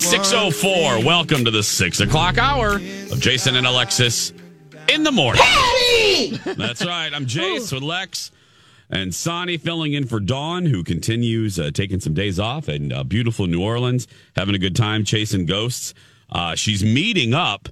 604. Welcome to the six o'clock hour of Jason and Alexis in the morning. That's right. I'm Jace with Lex and Sonny filling in for Dawn, who continues uh, taking some days off in uh, beautiful New Orleans, having a good time chasing ghosts. Uh, she's meeting up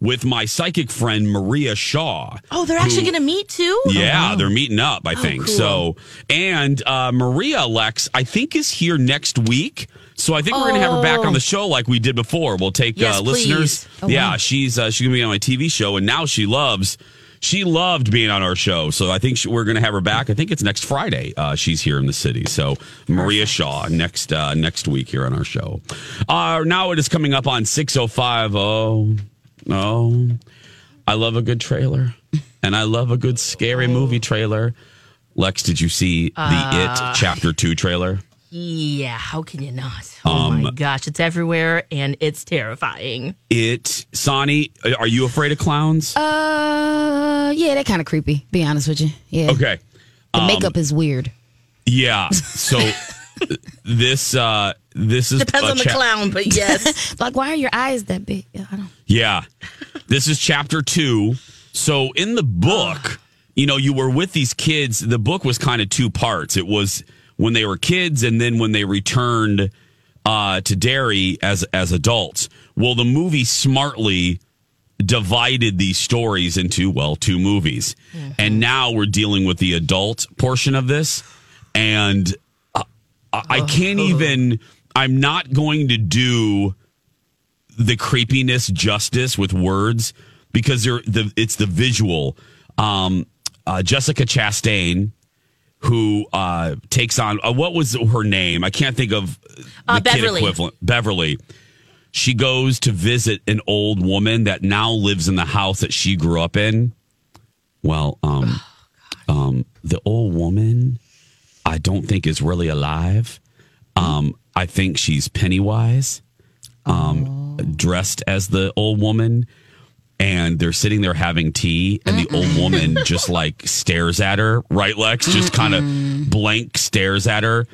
with my psychic friend Maria Shaw. Oh, they're actually going to meet too? Yeah, they're meeting up, I think. cool. So, and uh, Maria Lex, I think, is here next week. So I think we're going to have her back on the show like we did before. We'll take Yes, uh, listeners. please. yeah, she's uh, she's going to be on my TV show, and now she loves. She loved being on our show, so I think she, we're going to have her back. I think it's next Friday. Uh, she's here in the city, so Maria Shaw next uh, next week here on our show. Uh, now it is coming up on six oh five. Oh, oh, I love a good trailer, and I love a good scary movie trailer. Lex, did you see the Uh, It Chapter Two trailer? Yeah, how can you not? Oh Um, my gosh, it's everywhere and it's terrifying. It, Sonny, are you afraid of clowns? Uh, yeah, they're kind of creepy. Be honest with you. Yeah. okay, The makeup is weird. yeah. So this, uh this is Depends a on the clown, but yes. Like, why are your eyes that big? Yeah, I don't. Yeah. This is chapter two. So in the book, you know, you were with these kids. The book was kind of two parts. It was when they were kids and then when they returned uh, to Derry as as adults. Well, the movie smartly divided these stories into well two movies. And now we're dealing with the adult portion of this. And uh, I I can't even i'm not going to do the creepiness justice with words because they're the it's the visual. Um, uh, Jessica Chastain, who uh, takes on uh, what was her name? I can't think of the Uh, Beverly. equivalent. Beverly. She goes to visit an old woman that now lives in the house that she grew up in. Well, um, um, the old woman, I don't think is really alive. Um, I think she's Pennywise um, dressed as the old woman and they're sitting there having tea and the old woman just like stares at her right lex? Just kind of blank stares at her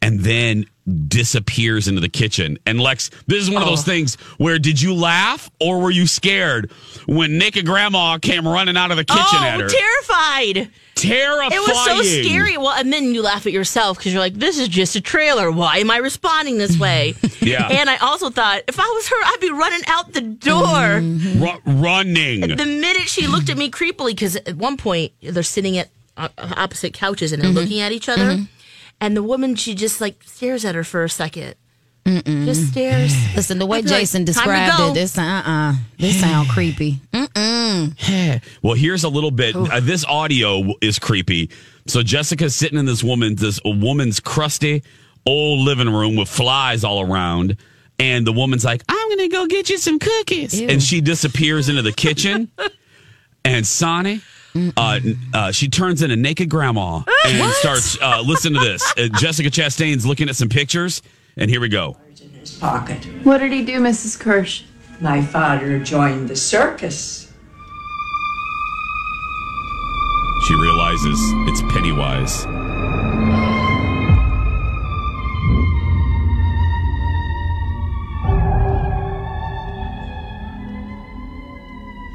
and then disappears into the kitchen. And lex this is one of those oh. things where did you laugh or were you scared when naked grandma came running out of the kitchen oh, at her? terrified. Terrifying It was so scary. Well, and then you laugh at yourself because you're like, this is just a trailer. Why am I responding this way? Yeah. And I also thought, if I was her, I'd be running out the door. Mm-hmm. Ru- running The minute she looked at me creepily, because at one point they're sitting at uh, opposite couches and they're mm-hmm. looking at each other, mm-hmm. and the woman she just like stares at her for a 2nd Just stairs. Listen, the way I'd like, Jason described it, this uh uh this sound creepy. Well, here's a little bit. Uh, this audio is creepy. So Jessica's sitting in this woman, this woman's crusty old living room with flies all around, and the woman's like, "I'm gonna go get you some cookies," and she disappears into the kitchen. and Sonny, uh, uh, she turns into naked grandma and starts uh, listen to this. Uh, Jessica Chastain's looking at some pictures, and here we go. pocket. What did he do, Mrs. Kersh? My father joined the circus. She realizes it's Pennywise.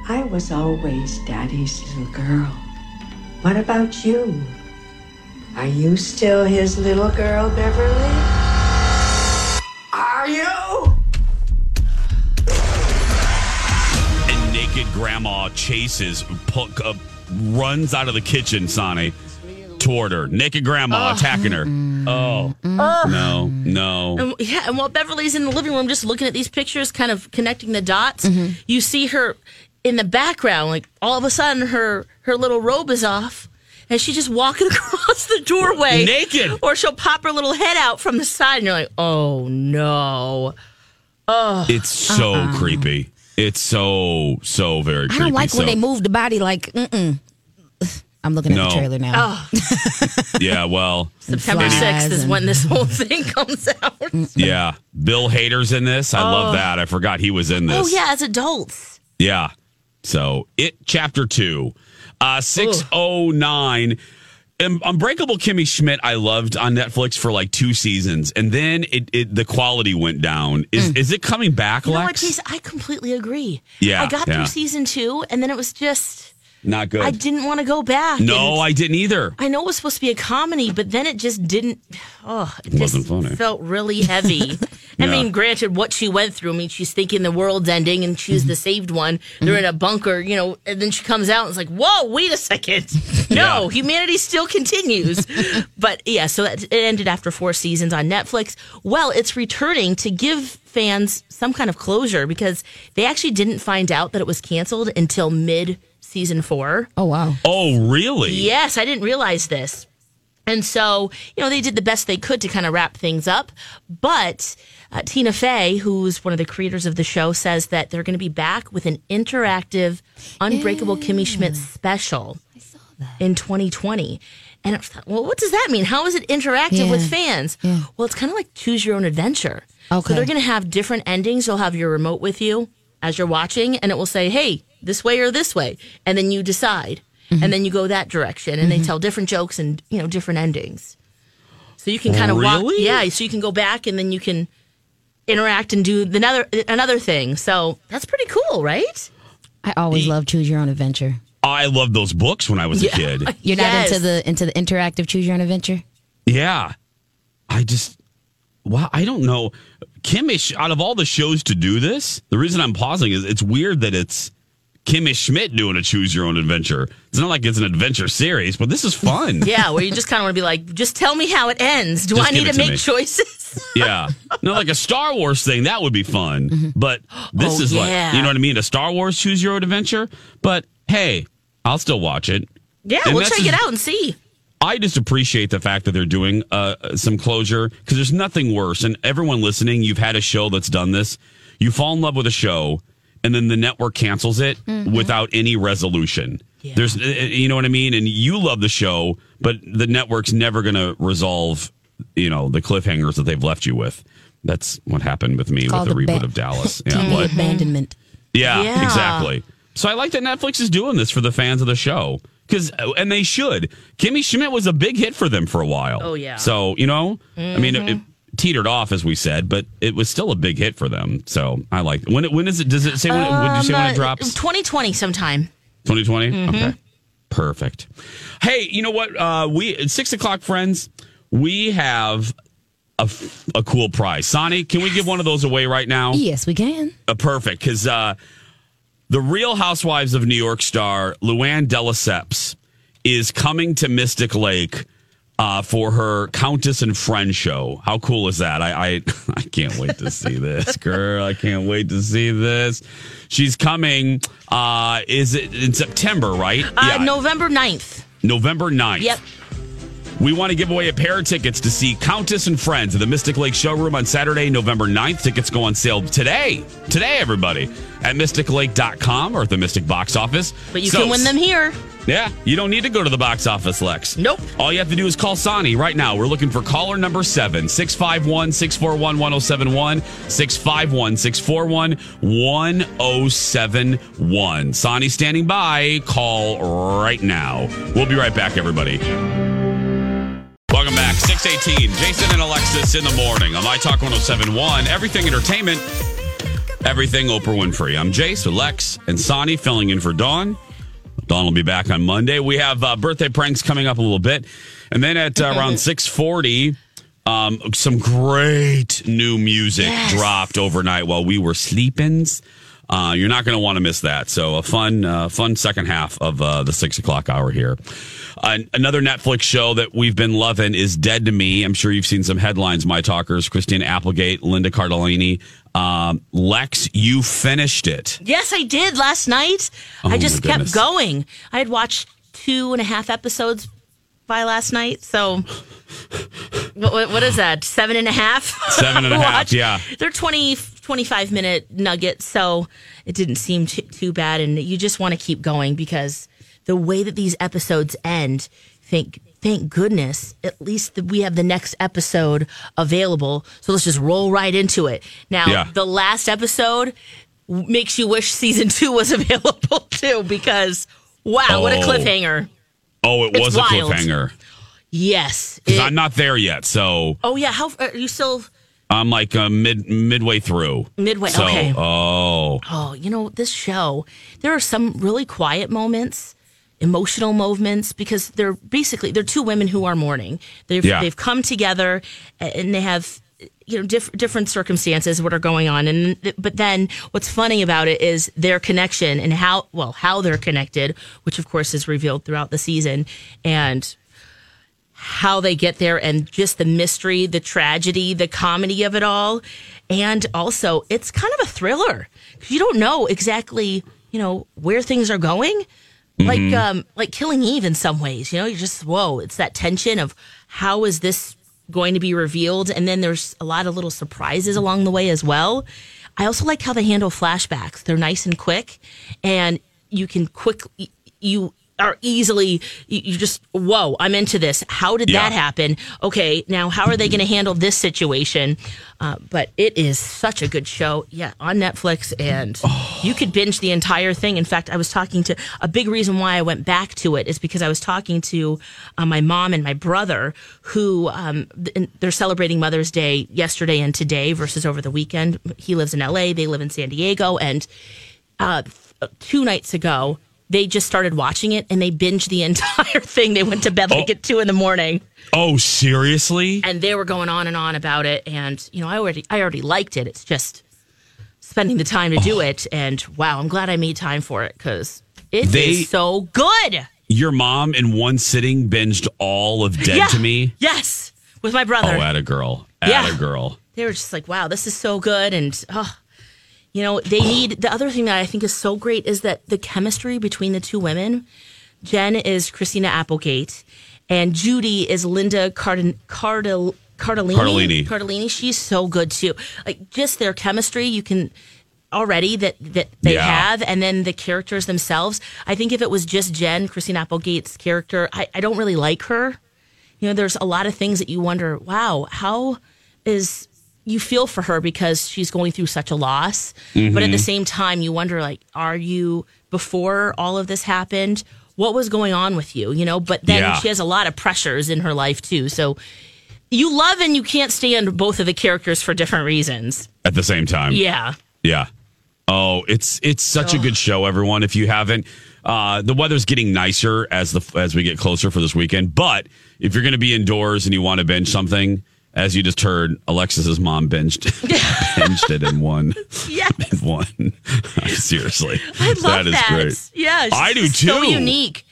I was always Daddy's little girl. What about you? Are you still his little girl, Beverly? Are you? and naked grandma chases, pu- uh, runs out of the kitchen, Sonny, toward her. Naked grandma attacking her. Oh, no, no. And, yeah, and while Beverly's in the living room just looking at these pictures, kind of connecting the dots, you see her in the background. Like all of a sudden, her her little robe is off, and she's just walking across the doorway Naked. Or she'll pop her little head out from the side, and you're like, oh no. Oh, it's so uh-uh. creepy. It's so so very. I don't like So, when they move the body like, mm-mm. I'm looking at No. the trailer now. Yeah, well, September Flies 6th is and- when this whole thing comes out. yeah. Bill Hader's in this. I love oh. that. I forgot he was in oh, this. Oh, yeah, as adults. Yeah. So it chapter two, uh, six oh nine. Um, Unbreakable Kimmy Schmidt, I loved on Netflix for like two seasons, and then it, it the quality went down. Is is it coming back, You know what, Lex? Jason? I completely agree. Yeah, I got yeah. through season two, and then it was just, Not good. I didn't want to go back. no, and I didn't either. I know it was supposed to be a comedy, but then it just didn't. Oh, it, It wasn't funny. felt really heavy. I Yeah. mean, granted, what she went through. I mean, she's thinking the world's ending, and she's Mm-hmm. the saved one. They're in a bunker, you know, and then she comes out and it's like, "Whoa, wait a second! No, Yeah. humanity still continues." but yeah, so it it ended after four seasons on Netflix. Well, it's returning to give fans some kind of closure because they actually didn't find out that it was canceled until mid season four. Oh, wow. Oh, really? Yes, I didn't realize this. And so, you know, they did the best they could to kind of wrap things up. But uh, Tina Fey, who's one of the creators of the show, says that they're going to be back with an interactive Unbreakable Kimmy Schmidt special I saw that in 2020. And I thought, well, what does that mean? How is it interactive Yeah. with fans? Yeah. Well, it's kind of like choose your own adventure. Okay. So they're going to have different endings. You'll have your remote with you as you're watching, and it will say, hey, this way or this way. And then you decide. Mm-hmm. And then you go that direction. And they tell different jokes and, you know, different endings. So you can kind of walk. Really? Yeah. So you can go back and then you can interact and do another, another thing. So that's pretty cool, right? I always love Choose Your Own Adventure. I loved those books when I was a kid. You're not Yes. into the into the interactive Choose Your Own Adventure? Yeah. I just, wow, I don't know. Kimmy, Sch- out of all the shows to do this, the reason I'm pausing is it's weird that it's Kimmy Schmidt doing a choose your own adventure. It's not like it's an adventure series, but this is fun. Yeah. Where you just kind of want to be like, just tell me how it ends. Do Just I need to to make me. choices? Yeah. No, like a Star Wars thing, that would be fun. But this Oh, is yeah. like, you know what I mean? A Star Wars choose your own adventure. But hey, I'll still watch it. yeah. And we'll check just- it out and see. I just appreciate the fact that they're doing uh, some closure because there's nothing worse. And everyone listening, you've had a show that's done this. You fall in love with a show, and then the network cancels it mm-hmm. without any resolution. There's, uh, uh, you know what I mean. And you love the show, but the network's never going to resolve, you know, the cliffhangers that they've left you with. That's what happened with me with the the reboot ba- of Dallas. Yeah, TV what? abandonment. Yeah, Yeah. exactly. So I like that Netflix is doing this for the fans of the show because, uh, and they should. Kimmy Schmidt was a big hit for them for a while. Oh, yeah. So you know, I mean, it, it teetered off as we said, but it was still a big hit for them. So I like. When it, when is it? Does it say when? it, when did you say when Uh, it drops? 2020 sometime. 2020. Mm-hmm. Okay, perfect. Hey, you know what? Uh, we at six o'clock, friends. We have. a, a cool prize. Sonny, can we give one of those away right now? Yes, we can. uh, perfect because uh, the Real Housewives of New York star Luann de Lesseps is coming to Mystic Lake uh, for her Countess and Friend show. How cool is that? I, I I can't wait to see this, girl. I can't wait to see this. She's coming. Uh, is it in September? Right? Uh, November 9th. November 9th. Yep. We want to give away a pair of tickets to see Countess and Friends at the Mystic Lake Showroom on Saturday, November 9th. Tickets go on sale today. Today, everybody. At mysticlake.com or at the Mystic box office. But you So, can win them here. Yeah, you don't need to go to the box office, Lex. Nope. All you have to do is call Sonny right now. We're looking for caller number seven, 651 641 1071, 651 641 1071. Sonny standing by. Call right now. We'll be right back, everybody. Welcome back. 618. Jason and Alexis in the morning on My Talk 1071. Everything entertainment, everything Oprah Winfrey. I'm Jace Lex and Sonny filling in for Dawn. Dawn will be back on Monday. We have uh, birthday pranks coming up a little bit. And then at uh, around 640, um, some great new music dropped overnight while we were sleeping. Uh, you're not going to want to miss that. So a fun, uh, fun second half of uh, the six o'clock hour here. Another Netflix show that we've been loving is Dead to Me. I'm sure you've seen some headlines. My talkers: Christine Applegate, Linda Cardellini. Um, Lex, you finished it. Yes, I did last night. Oh, I just kept going. I had watched two and a half episodes by last night. So, what, what- what is that? Seven and a half? Seven and a half, yeah. They're 20, 25 minute nugget, so it didn't seem too, too bad. And you just want to keep going because the way that these episodes end, think thank goodness at least that we have the next episode available. So let's just roll right into it. Now, Yeah. the last episode w- makes you wish season two was available too because wow, what a Oh. cliffhanger! Oh, it It's was a wild. cliffhanger. Yes. It- I'm not there yet, so oh yeah, how are you still? I'm like uh, mid midway through. Midway, So, okay. oh, Oh, you know, this show, there are some really quiet moments, emotional moments, because they're basically they're two women who are mourning. They've Yeah. they've come together and they have you know diff- different circumstances what are going on and but then what's funny about it is their connection and how well how they're connected which of course is revealed throughout the season and how they get there and just the mystery, the tragedy, the comedy of it all. And also, it's kind of a thriller. because You don't know exactly, you know, where things are going. Like um like Killing Eve in some ways, you know, you're just whoa, it's that tension of how is this going to be revealed and then there's a lot of little surprises along the way as well. I also like how they handle flashbacks. They're nice and quick and you can quick you are easily you, just whoa i'm into this. How did that happen? Okay now how are they going to handle this situation? Uh, but it is such a good show. Yeah on netflix and you could binge the entire thing. In fact i was talking to a big reason why i went back to it is because i was talking to uh, my mom and my brother who um, they're celebrating mother's day yesterday and today versus over the weekend. He lives in la they live in san diego and uh, two nights ago, they just started watching it and they binged the entire thing. They went to bed like Oh. at two in the morning oh, seriously? and they were going on and on about it. And, you know, I already, I already liked it. It's just spending the time to Oh. do it. And wow, I'm glad I made time for it because it is They- so good. Your mom in one sitting binged all of Dead yeah. to Me. Yes. With my brother. Oh, at a girl, at Yeah. a girl. they were just like, wow, this is so good. And, oh, you know, they need the other thing that I think is so great is that the chemistry between the two women. Jen is Christina Applegate, and Judy is Linda Cardin- Cardell- Cardellini. Cardellini. Cardellini. She's so good too. Like just their chemistry, you can already that that they Yeah. have, and then the characters themselves. I think if it was just Jen, Christina Applegate's character, I, I don't really like her. You know, there's a lot of things that you wonder, wow, how is you feel for her because she's going through such a loss. But at the same time, you wonder, like, are you before all of this happened? What was going on with you? You know, but then Yeah. she has a lot of pressures in her life too. So you love and you can't stand both of the characters for different reasons. At the same time. Yeah. Yeah. Oh, it's it's such a good show, everyone. If you haven't, uh, the weather's getting nicer as the as we get closer for this weekend. But if you're going to be indoors and you want to binge something, as you just heard, Alexis's mom binged binged it in one Yes. in one. Seriously, I love that that. is great. Yeah, it's I do just So too. unique.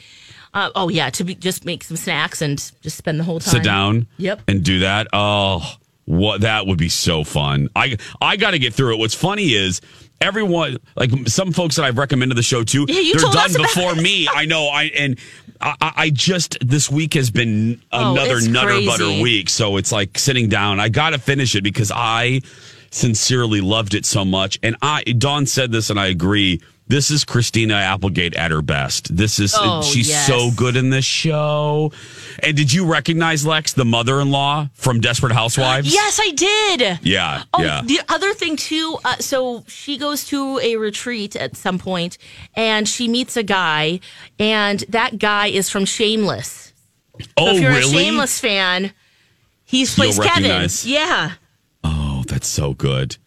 Uh, oh yeah, to be, just make some snacks and just spend the whole time. Sit down, Yep. and do that. Oh, what that would be so fun. I I got to get through it. What's funny is. Everyone, like some folks that I've recommended the show to, Yeah, you they're done before me. I know. I and I, I just this week has been Oh, another it's nutter crazy. butter week. So it's like sitting down. I got to finish it because I sincerely loved it so much. And I, Dawn said this, and I agree. This is Christina Applegate at her best. This is Oh, she's yes. so good in this show. And did you recognize Lex, the mother-in-law from Desperate Housewives? Yes, I did. Yeah. Oh, yeah. the other thing too. Uh, so she goes to a retreat at some point, and she meets a guy, and that guy is from Shameless. So oh, if you're really? a Shameless fan, he's plays You'll Kevin. recognize. Yeah. Oh, that's so good.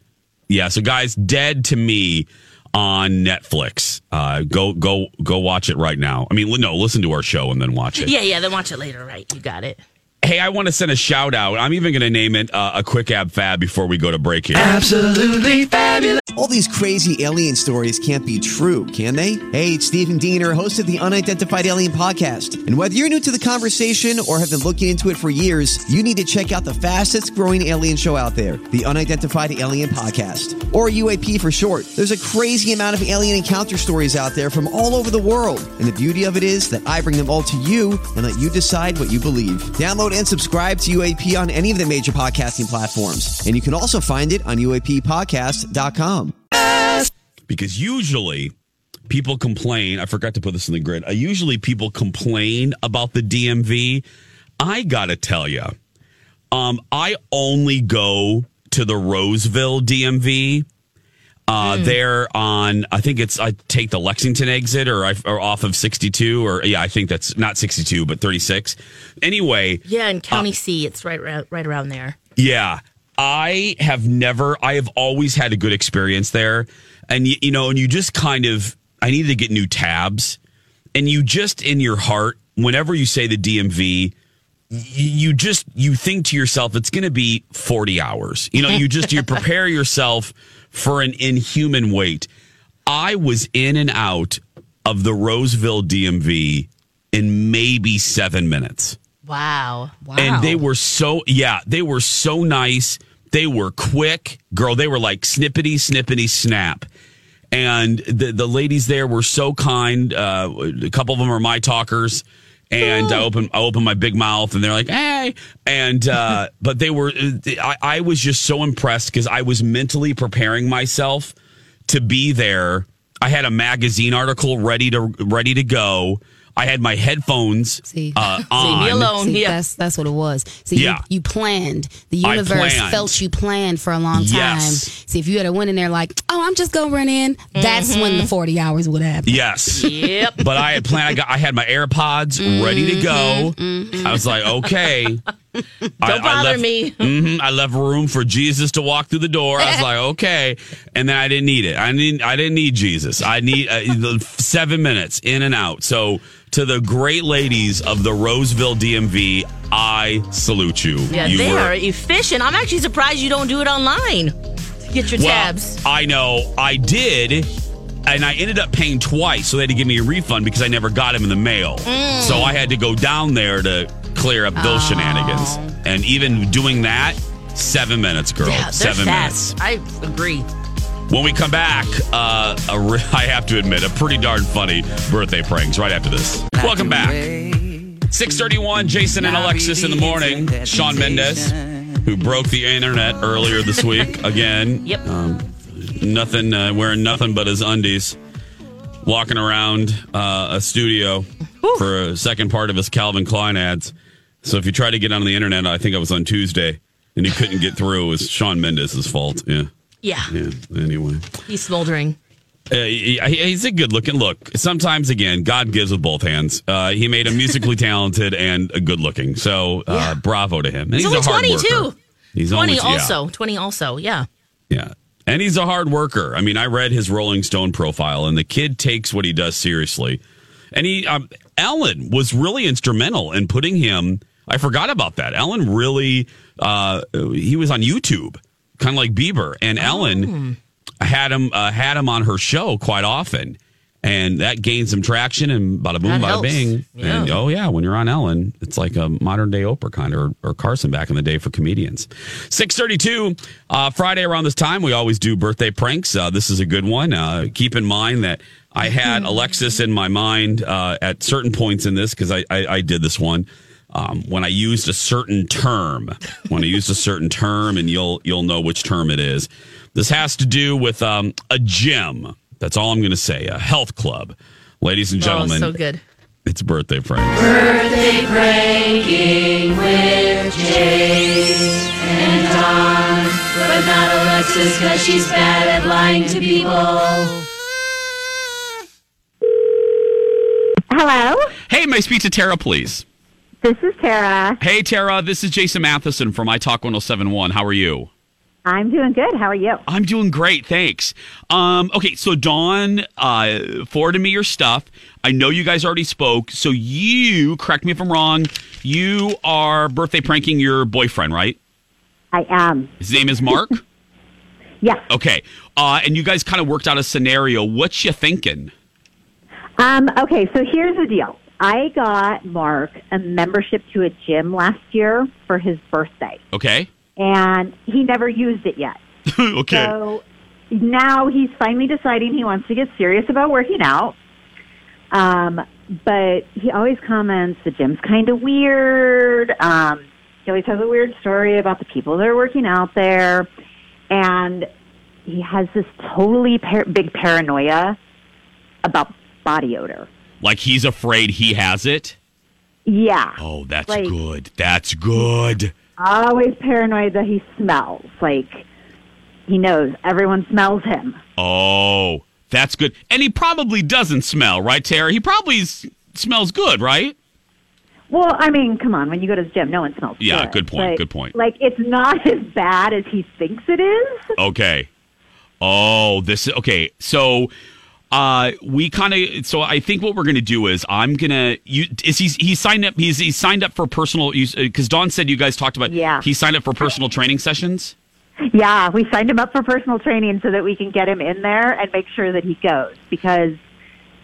Yeah. So, guys, Dead to Me on Netflix. Uh, go, go, go watch it right now. I mean, no, listen to our show and then watch it. Yeah, yeah. Then watch it later, right? You got it. Hey, I want to send a shout out. I'm even going to name it uh, a quick ab fab before we go to break here. Absolutely fabulous. All these crazy alien stories can't be true, can they? Hey, it's Stephen Diener, host of the Unidentified Alien Podcast. And whether you're new to the conversation or have been looking into it for years, you need to check out the fastest growing alien show out there, the Unidentified Alien Podcast, or UAP for short. There's a crazy amount of alien encounter stories out there from all over the world. And the beauty of it is that I bring them all to you and let you decide what you believe. Download Download and subscribe to UAP on any of the major podcasting platforms. And you can also find it on UAPpodcast.com. because usually people complain. I forgot to put this in the grid. Uh, usually people complain about the DMV. I gotta tell you, um, I only go to the Roseville DMV. Uh, There on, I think it's I take the Lexington exit or I or off of sixty two or yeah, I think that's not sixty two but thirty six. Anyway, Yeah, in County C, it's right right around there. yeah. I have never, I have always had a good experience there. And, you, you know, and you just kind of, I needed to get new tabs. And you just, in your heart, whenever you say the DMV, you just, you think to yourself, it's going to be 40 hours. You know, you just, you prepare yourself for an inhuman wait. I was in and out of the Roseville DMV in maybe seven minutes. Wow. Wow. And they were so, yeah, they were so nice. They were quick. Girl, they were like snippety, snippety, snap. And the, the ladies there were so kind. Uh, a couple of them are my talkers. And I open I open my big mouth and they're like, hey. And uh, but they were I, I was just so impressed because I was mentally preparing myself to be there. I had a magazine article ready to ready to go. I had my headphones See. uh, on. me alone. See, yeah. that's that's what it was. See, Yeah. you, you planned. The universe planned. felt you planned for a long time. Yes. See, if you had a went in there like, oh, I'm just gonna run in, that's when Mm-hmm. the 40 hours would happen. Yes. Yep. but I had planned. I got. I had my AirPods ready to go. I was like, okay. Don't Don't bother me. hmm I left room for Jesus to walk through the door. I was like, okay, and then I didn't need it. I didn't. I didn't need Jesus. I need uh, the seven minutes in and out. So to the great ladies of the Roseville DMV, I salute you. Yeah, you they were- are efficient. I'm actually surprised you don't do it online to get your Well, tabs. I know I did, and I ended up paying twice, so they had to give me a refund because I never got them in the mail. Mm. So I had to go down there to clear up those Oh. shenanigans. And even doing that, seven minutes, girl. Yeah, seven fast. minutes. I agree. When we come back, uh, a re- I have to admit, a pretty darn funny birthday pranks right after this. Welcome back. 631, Jason and Alexis in the morning. Shawn Mendes, who broke the internet earlier this week again. Yep. Um, nothing, uh, wearing nothing but his undies, walking around uh, a studio for a second part of his Calvin Klein ads. So if you try to get on the internet, I think I was on Tuesday and he couldn't get through. It was Shawn Mendes's fault. Yeah. Yeah, Yeah. Anyway. he's smoldering. Uh, he- he's a good looking look. Sometimes, again, God gives with both hands. Uh, he made him musically talented and good looking. So, uh, Yeah. bravo to him. And He's, a only hard 20 worker. too. He's 20 only, yeah. also. 20 also. Yeah. Yeah. And he's a hard worker. I mean, I read his Rolling Stone profile, and the kid takes what he does seriously. And he, um, Ellen was really instrumental in putting him. I forgot about that. Ellen really, uh, he was on YouTube, kind of like Bieber, and Ellen had him uh, had him on her show quite often. And that gained some traction, and bada boom, That bada helps. bing. Yeah. And oh yeah, when you're on Ellen, it's like a modern day Oprah kind of, or, or Carson back in the day for comedians. Six thirty two, uh, Friday around this time, we always do birthday pranks. Uh, this is a good one. Uh, keep in mind that I had Alexis in my mind uh, at certain points in this because I, I, I did this one. Um, when I used a certain term, when I used a certain term, and you'll you'll know which term it is. This has to do with um, a gym. That's all I'm going to say. A health club, ladies and gentlemen. Oh, so good. It's birthday prank. Birthday pranking with Jay and Dawn. But not Alexis because she's bad at lying to people. Hello, Hey, may I speak to Tara, please? this is Tara. Hey, Tara, this is Jason Matheson from My Talk 1071. How are you? I'm doing good. How are you? I'm doing great, thanks. Um, okay, so Dawn uh, forwarded me your stuff. I know you guys already spoke, so you, correct me if I'm wrong, you are birthday pranking your boyfriend, right? I am. His name is Mark? Yes. okay. Uh, and you guys kind of worked out a scenario. What you thinking? Um, okay, so here's the deal. I got Mark a membership to a gym last year for his birthday, Okay. and he never used it yet. okay. So now he's finally deciding he wants to get serious about working out. Um, but he always comments the gym's kind of weird. Um, he always has a weird story about the people that are working out there, and he has this totally par- big paranoia about body odor. Like he's afraid he has it. Yeah. Oh, that's Like- good. That's good. always paranoid that he smells. Like he knows everyone smells him. Oh, that's good. And he probably doesn't smell, right, Tara? He probably s- smells good, right? Well, I mean, come on, when you go to the gym, no one smells Yeah, good. good point, But, good point. Like it's not as bad as he thinks it is. Okay. Oh, this is okay. So uh we kind of so I think what we're going to do is I'm going to you is he he signed up he's he signed up for personal use cuz Dawn said you guys talked about Yeah. he signed up for personal training sessions? Yeah, we signed him up for personal training so that we can get him in there and make sure that he goes because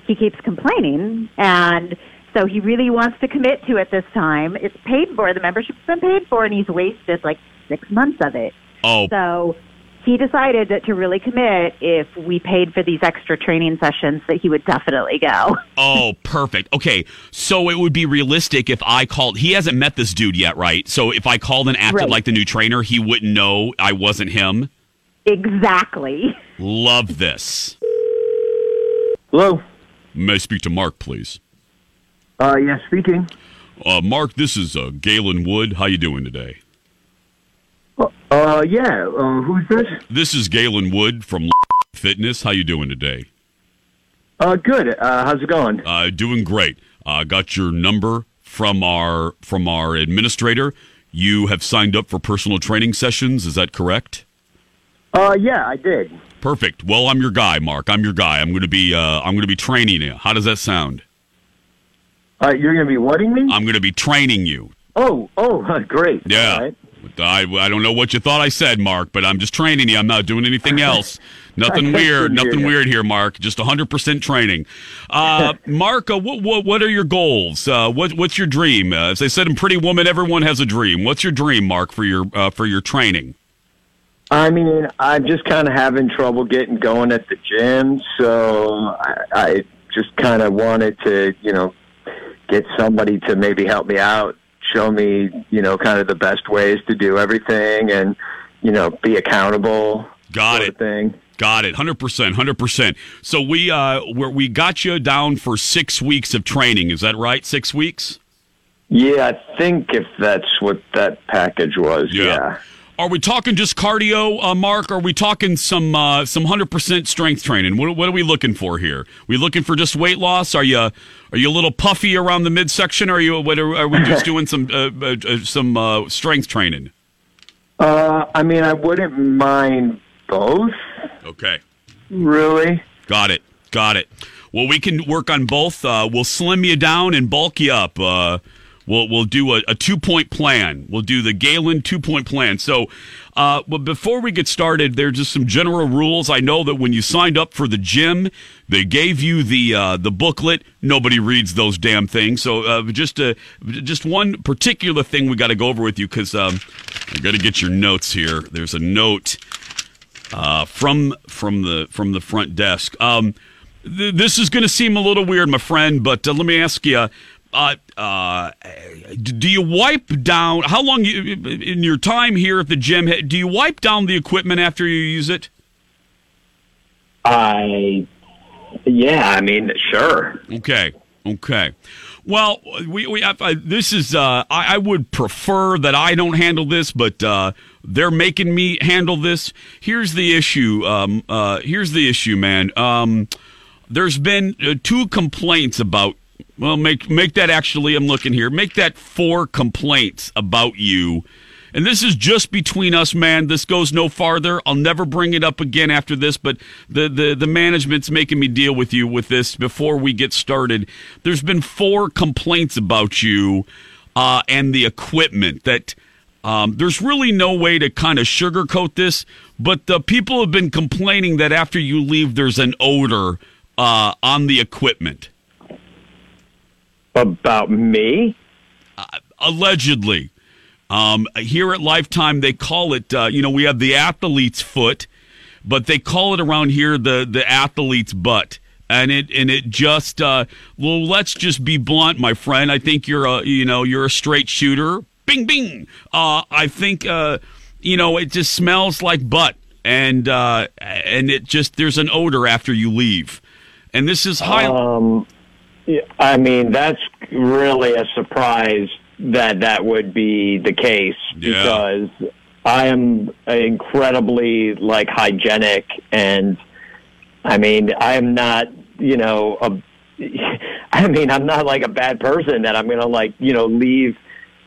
he keeps complaining and so he really wants to commit to it this time. It's paid for, the membership's been paid for and he's wasted like 6 months of it. Oh, So he decided that to really commit if we paid for these extra training sessions that he would definitely go. oh, perfect. Okay. So it would be realistic if I called he hasn't met this dude yet, right? So if I called and acted Right. like the new trainer, he wouldn't know I wasn't him. Exactly. Love this. Hello. May I speak to Mark, please? Uh, yes, speaking. Uh, Mark, this is uh, Galen Wood. How you doing today? Uh, yeah. Uh, who's this? This is Galen Wood from Fitness. How you doing today? Uh, good. Uh, how's it going? Uh, doing great. Uh, got your number from our from our administrator. You have signed up for personal training sessions. Is that correct? Uh, yeah, I did. Perfect. Well, I'm your guy, Mark. I'm your guy. I'm going to be uh, I'm going to be training you. How does that sound? Uh, you're gonna be wedding me? I'm going to be training you. Oh, oh, great. Yeah. Right. I, I don't know what you thought I said, Mark, but I'm just training you. I'm not doing anything else. Nothing weird. Nothing you. weird here, Mark. Just 100% training. Uh, Mark, uh, what, what what are your goals? Uh, what what's your dream? Uh, as they said in Pretty Woman, everyone has a dream. What's your dream, Mark, for your uh, for your training? I mean, I'm just kind of having trouble getting going at the gym, so I, I just kind of wanted to, you know, get somebody to maybe help me out, show me, you know, kind of the best ways to do everything, and you know, be accountable. Got it. Thing. Got it. 100%. 100%. So we uh we we got you down for 6 weeks of training. Is that right? 6 weeks? Yeah, I think if that's what that package was. Yeah. Are we talking just cardio, uh, Mark? Or are we talking some uh, some hundred percent strength training? What, what are we looking for here? we looking for just weight loss? Are you are you a little puffy around the midsection? Or are you what are, are we just doing some uh, uh, uh, some uh, strength training? Uh, I mean, I wouldn't mind both, Okay, really. got it, got it. Well, we can work on both. Uh, we'll slim you down and bulk you up. We'll we'll do a, a two point plan. We'll do the Galen two point plan. So, uh, before we get started, there's just some general rules. I know that when you signed up for the gym, they gave you the uh, the booklet. Nobody reads those damn things. So, uh, just uh, just one particular thing we got to go over with you because um, I got to get your notes here. There's a note uh, from from the from the front desk. Um, th- this is going to seem a little weird, my friend, but uh, let me ask you. Uh, uh, do you wipe down? How long you, in your time here at the gym? Do you wipe down the equipment after you use it? I, yeah, I mean, sure. Okay. Okay. Well, we, we have, uh, this is uh, I, I would prefer that I don't handle this, but uh, they're making me handle this. Here's the issue. Um, uh, here's the issue, man. Um, there's been uh, two complaints about. Well, make make that actually. I'm looking here. Make that four complaints about you. And this is just between us, man. This goes no farther. I'll never bring it up again after this, but the, the, the management's making me deal with you with this before we get started. There's been four complaints about you uh, and the equipment that um, there's really no way to kind of sugarcoat this, but the people have been complaining that after you leave, there's an odor uh, on the equipment. About me? allegedly. Um, here at Lifetime, they call it. Uh, you know, we have the athlete's foot, but they call it around here the the athlete's butt. And it and it just uh, well, let's just be blunt, my friend. I think you're a you know you're a straight shooter. Bing bing. Uh, I think uh, you know it just smells like butt, and uh, and it just there's an odor after you leave, and this is high. Um, yeah, I mean, that's really a surprise that that would be the case Yeah. because I am incredibly like hygienic and I mean, I am not, you know, a, I mean, I'm not like a bad person that I'm going to like, you know, leave,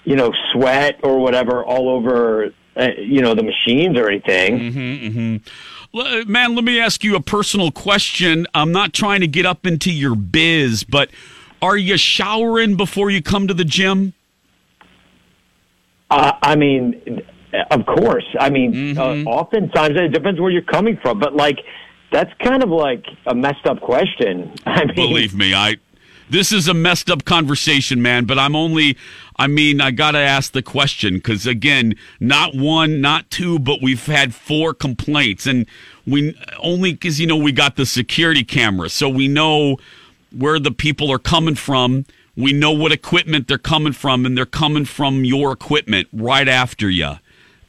you know, sweat or whatever all over, uh, you know, the machines or anything. Mm-hmm, L- Man, let me ask you a personal question. I'm not trying to get up into your biz, but are you showering before you come to the gym? Uh, I mean, of course. I mean, uh, oftentimes it depends where you're coming from, but like that's kind of like a messed up question. I mean, Believe me, I. This is a messed up conversation, man. But I'm only. I mean, I gotta ask the question because again, not one, not two, but we've had four complaints, and we only because you know we got the security camera, so we know where the people are coming from. We know what equipment they're coming from, and they're coming from your equipment right after you.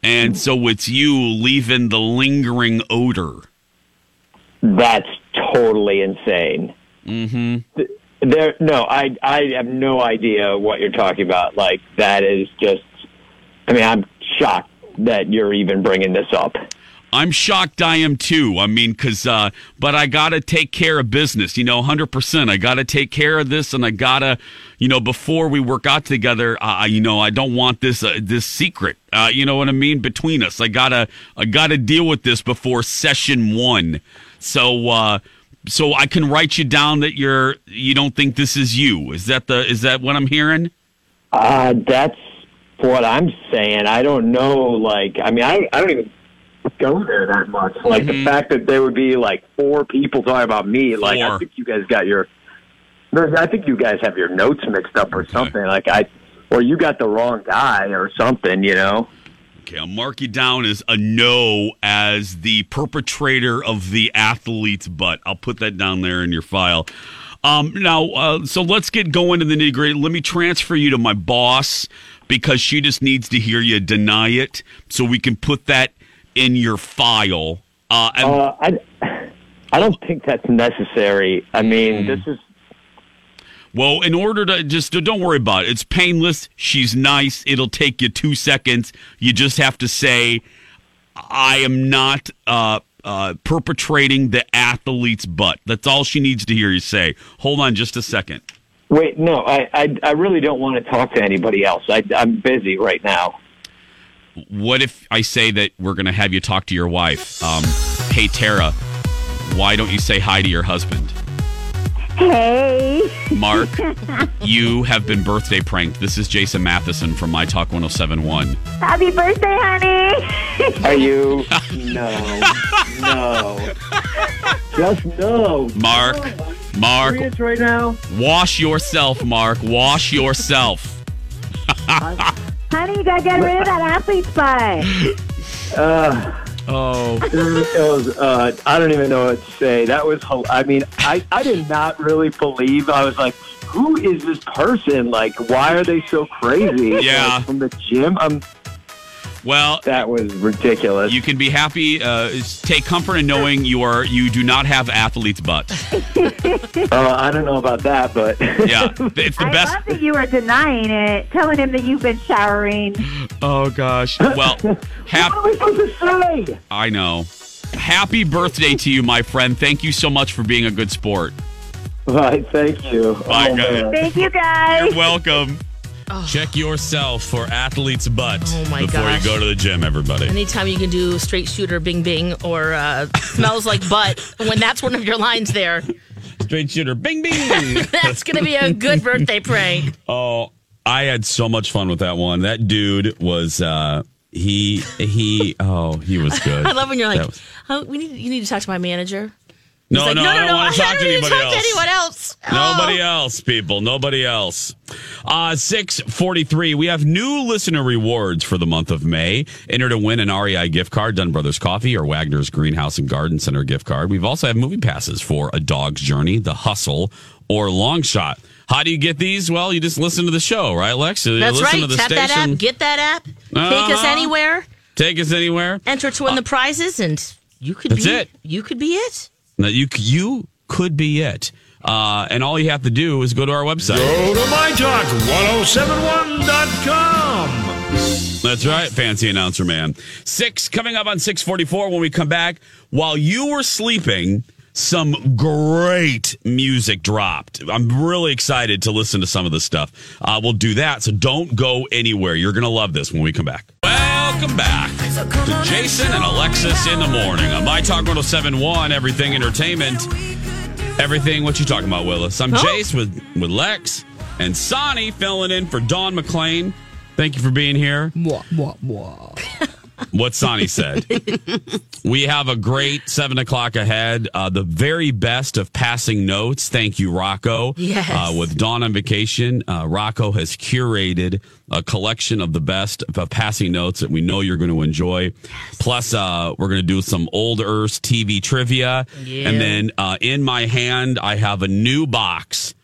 And so it's you leaving the lingering odor. that's totally insane. Mm-hmm. There, no, I, I have no idea what you're talking about. Like that is just. I mean, I'm shocked that you're even bringing this up. I'm shocked I am too. I mean, cause, uh, but I gotta take care of business, you know, hundred percent. I gotta take care of this and I gotta, you know, before we work out together, uh, you know, I don't want this, uh, this secret, uh, you know what I mean? Between us, I gotta, I gotta deal with this before session one. So, uh, so I can write you down that you're, you don't think this is you. Is that the, is that what I'm hearing? Uh, that's what I'm saying. I don't know. Like, I mean, I, I don't even go there that much. Like the fact that there would be like four people talking about me. Like, I think you guys got your. I think you guys have your notes mixed up or something. Like I, or you got the wrong guy or something. You know. Okay, I'll mark you down as a no as the perpetrator of the athlete's butt. I'll put that down there in your file. Um, now, uh, so let's get going to the nitty gritty. Let me transfer you to my boss because she just needs to hear you deny it so we can put that in your file. Uh, and Uh, I, I don't think that's necessary. I mean, this is Well, in order to just don't worry about it. It's painless. She's nice. It'll take you two seconds. You just have to say, "I am not uh, uh, perpetrating the athlete's butt." That's all she needs to hear you say. Hold on, just a second. Wait, no, I, I, I really don't want to talk to anybody else. I, I'm busy right now. What if I say that we're going to have you talk to your wife? Um, hey, Tara, why don't you say hi to your husband? Hey. Mark, you have been birthday pranked. This is Jason Matheson from My Talk 1071. Happy birthday, honey. Are you? no, no. Just no. Mark, Mark, Serious right now? wash yourself, Mark. Wash yourself. honey, you gotta get rid of that athlete's butt. Uh, Oh, it was, uh, I don't even know what to say. That was, I mean, I, I did not really believe. I was like, who is this person? Like, why are they so crazy? Yeah. Like, from the gym? Um, well, that was ridiculous. you can be happy. Uh, take comfort in knowing you are you do not have athlete's butt. Uh, I don't know about that, but Yeah, it's the I best. love that you are denying it, telling him that you've been showering. Oh gosh. Well, hap- what am I supposed to say? I know. Happy birthday to you, my friend. Thank you so much for being a good sport. Right, thank you. Bye, Oh, guys. Thank you, guys. You're welcome. Check yourself for athlete's butt Oh, my before gosh. you go to the gym, everybody. Anytime you can do straight shooter, bing bing, or uh, smells like butt, when that's one of your lines there, Straight shooter, bing bing. that's going to be a good birthday prank. Oh, I had so much fun with that one. That dude was uh he he oh, he was good. I love when you're like, was- oh, we need you need to talk to my manager. No, like, no, no, I don't no, want to talk to anybody talk else. to anyone else. Nobody Oh. else, people. Nobody else. Uh, 643. We have new listener rewards for the month of May. Enter to win an REI gift card, Dunn Brothers Coffee, or Wagner's Greenhouse and Garden Center gift card. We've also have movie passes for A Dog's Journey, The Hustle, or Long Shot. How do you get these? Well, you just listen to the show, right, Lex? You That's listen right. to the Tap station. that app. Get that app. Take us Uh-huh. anywhere. Take us anywhere. Enter to win the prizes, and you could That's be it. You could be it. Now, you you could be it. Uh, and all you have to do is go to our website. Go to mytalk1071.com. That's right, fancy announcer man. Six coming up on six forty four. When we come back, while you were sleeping, some great music dropped. I'm really excited to listen to some of this stuff. Uh, we'll do that, so don't go anywhere. You're gonna love this when we come back. Welcome back to Jason and Alexis in the morning on My Talk 1071, Everything Entertainment. Everything. What you talking about, Willis? I'm? Jace with with Lex and Sonny filling in for Dawn McClain. Thank you for being here. Mwah, mwah, mwah. What Sonny said. we have a great seven o'clock ahead. Uh, the very best of passing notes. Thank you, Rocco. Yes. Uh, with Dawn on vacation, uh, Rocco has curated a collection of the best of passing notes that we know you're going to enjoy. Yes. Plus, uh, we're going to do some old Earth TV trivia. Yeah. And then uh, in my hand, I have a new box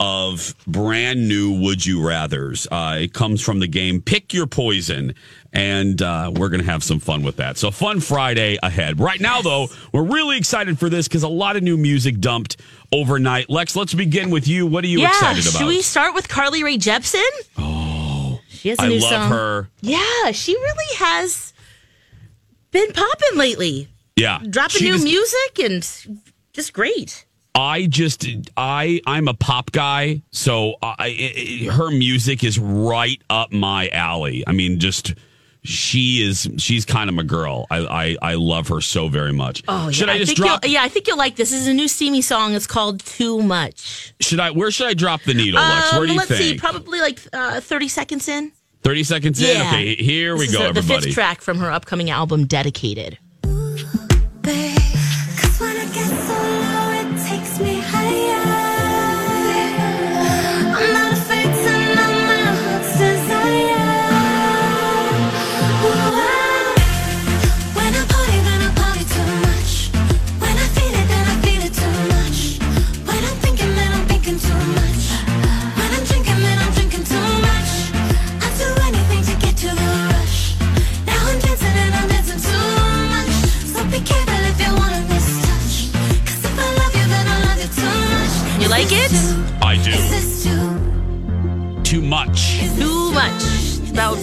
of brand new Would You Rathers. Uh, it comes from the game Pick Your Poison, and uh, we're going to have some fun with that. So, fun Friday ahead. Right now, though, we're really excited for this because a lot of new music dumped overnight. Lex, let's begin with you. What are you yeah. excited about? Should we start with Carly Rae Jepsen? Oh, she has a I new love song. her. Yeah, she really has been popping lately. Yeah. Dropping new just- music and just great. I just I I'm a pop guy, so I, I, her music is right up my alley. I mean, just she is she's kind of my girl. I I, I love her so very much. Oh, should yeah. I just think drop? Yeah, I think you'll like this. This is a new steamy song. It's called "Too Much." Should I? Where should I drop the needle, Lex? Where Um, do you let's think? see, probably like uh, thirty seconds in. Thirty seconds in. Okay, here we This is go, the, the everybody. fifth track from her upcoming album, "Dedicated." You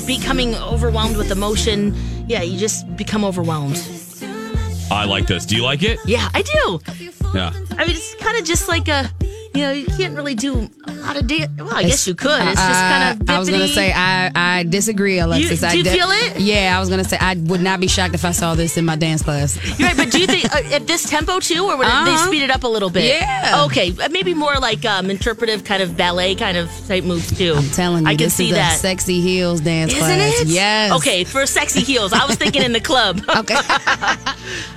becoming overwhelmed with emotion. Yeah, you just become overwhelmed. I like this. Do you like it? Yeah, I do. Yeah. I mean, it's kind of just like a, you know, you can't really do a lot of dance. Well, I guess you could. It's just kind of. Uh, I was gonna say I I disagree, Alexis. You- I do you de- feel it? Yeah, I was gonna say I would not be shocked if I saw this in my dance class. You're right, but do you think uh, at this tempo too, or would they Uh-huh. speed it up a little bit? Yeah. Okay, uh, maybe more like um, interpretive kind of ballet kind of type moves too. I'm telling you, I can this see is a that. sexy heels dance Isn't class. it? Yes. Okay, for sexy heels, I was thinking in the club. okay.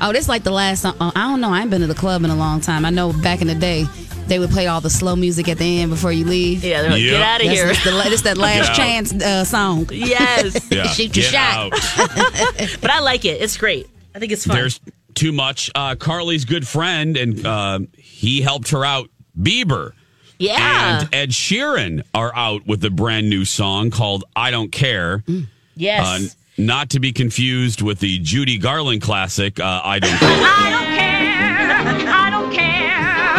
Oh, this like the last oh, I don't know. I ain't been to the club in a long time. I know back in the day, they would play all the slow music at the end before you leave. Yeah, they're like, Yep. get out of here. that's the, la- that's that last chance uh, song. yes, Yeah. Shoot your Get shot. out. but I like it. It's great. I think it's fun. There's too much. Uh, Carly's good friend, and uh, he helped her out. Bieber. yeah. and Ed Sheeran are out with a brand new song called "I Don't Care." yes. Uh, not to be confused with the Judy Garland classic uh, "I Don't Care." I don't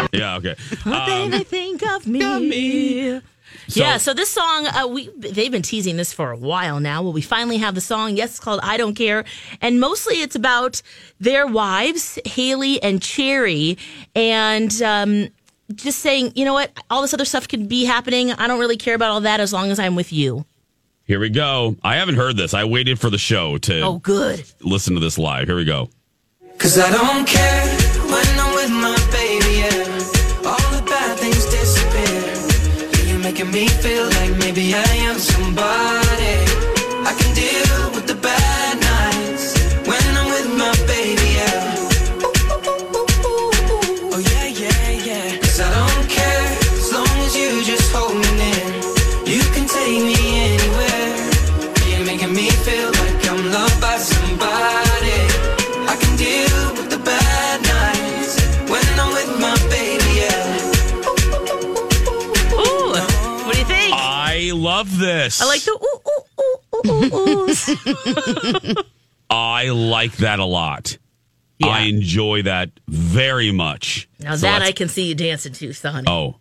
yeah, okay. What Um, they think of me. So- yeah, so this song, uh, we they've been teasing this for a while now. Well, we finally have the song. Yes, it's called "I Don't Care," and mostly it's about their wives, Hailey and Cherry, and um, just saying, you know what, all this other stuff could be happening. I don't really care about all that as long as I'm with you. here we go. I haven't heard this. I waited for the show to Oh, good. listen to this live. Here we go. Cause I don't care when I'm with my baby, yeah. Making me feel like maybe I am somebody. Love this. I like the ooh ooh ooh ooh ooh. ooh. I like that a lot. I enjoy that very much. now So that I can see you dancing to, Sonny. Oh,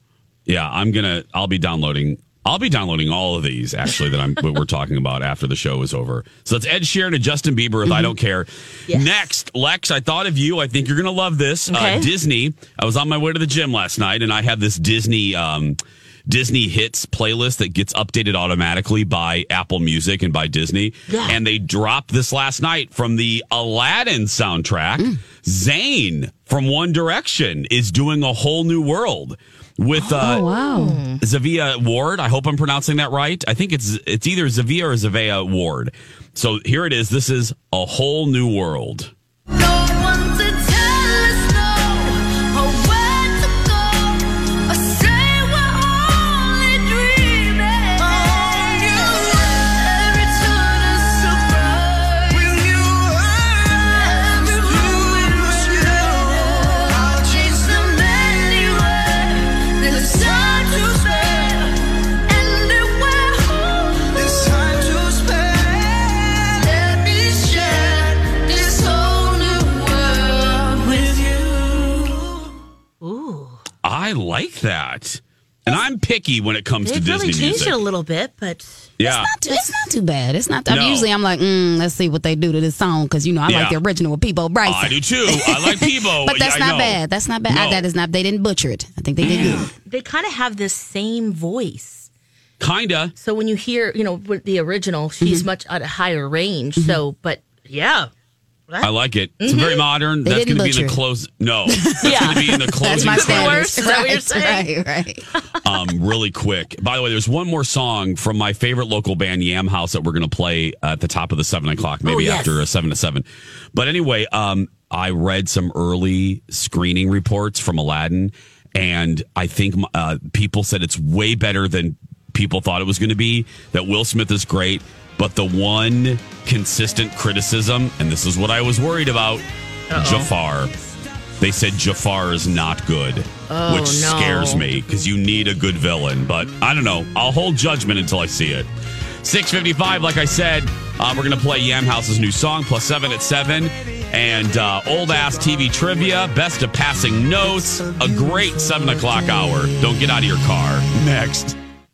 yeah. I'm gonna. I'll be downloading. I'll be downloading all of these actually that I'm. what we're talking about after the show is over. So it's Ed Sheeran and Justin Bieber with "I Don't Care." Next, Lex. I thought of you. I think you're gonna love this. Okay. Uh, Disney. I was on my way to the gym last night, and I have this Disney. Um, Disney hits playlist that gets updated automatically by Apple Music and by Disney. Yeah. And they dropped this last night from the Aladdin soundtrack. Zayn from One Direction is doing a whole new world with uh, Oh wow. Zhavia Ward. I hope I'm pronouncing that right. I think it's it's either Zavia or Zavea Ward. So here it is. This is a whole new world. I like that. And I'm picky when it comes They've to really Disney changed music. it a little bit, but yeah. It's not too bad. It's not. I No. usually I'm like, mm, let's see what they do to this song because you know I like the original with Peabo Bryson. I do too. I like Peabo. but that's Yeah, I not know. bad. That's not bad. I- that is not. They didn't butcher it. I think they did good. they kind of have this same voice. Kinda. So when you hear, you know, with the original, she's Mm-hmm. much at a higher range. So, but yeah, I like it. It's very modern. Mm-hmm. They That's going to be in the close. No, that's Yeah. going to be in the That's my credits. standards. Is that what you're saying? Right, right. um, really quick. By the way, there's one more song from my favorite local band, Yam House, that we're going to play at the top of the seven o'clock, maybe Oh, yes. after a seven to seven. But anyway, um, I read some early screening reports from Aladdin, and I think uh, people said it's way better than people thought it was going to be. That Will Smith is great, but the one consistent criticism, and this is what I was worried about, Jafar. They said Jafar is not good, Oh, which no. scares me because you need a good villain. But I don't know. I'll hold judgment until I see it. 655, like I said, uh, we're going to play Yam House's new song, plus seven at seven, and uh, old ass TV trivia, best of passing notes, a great seven o'clock hour. Don't get out of your car. Next.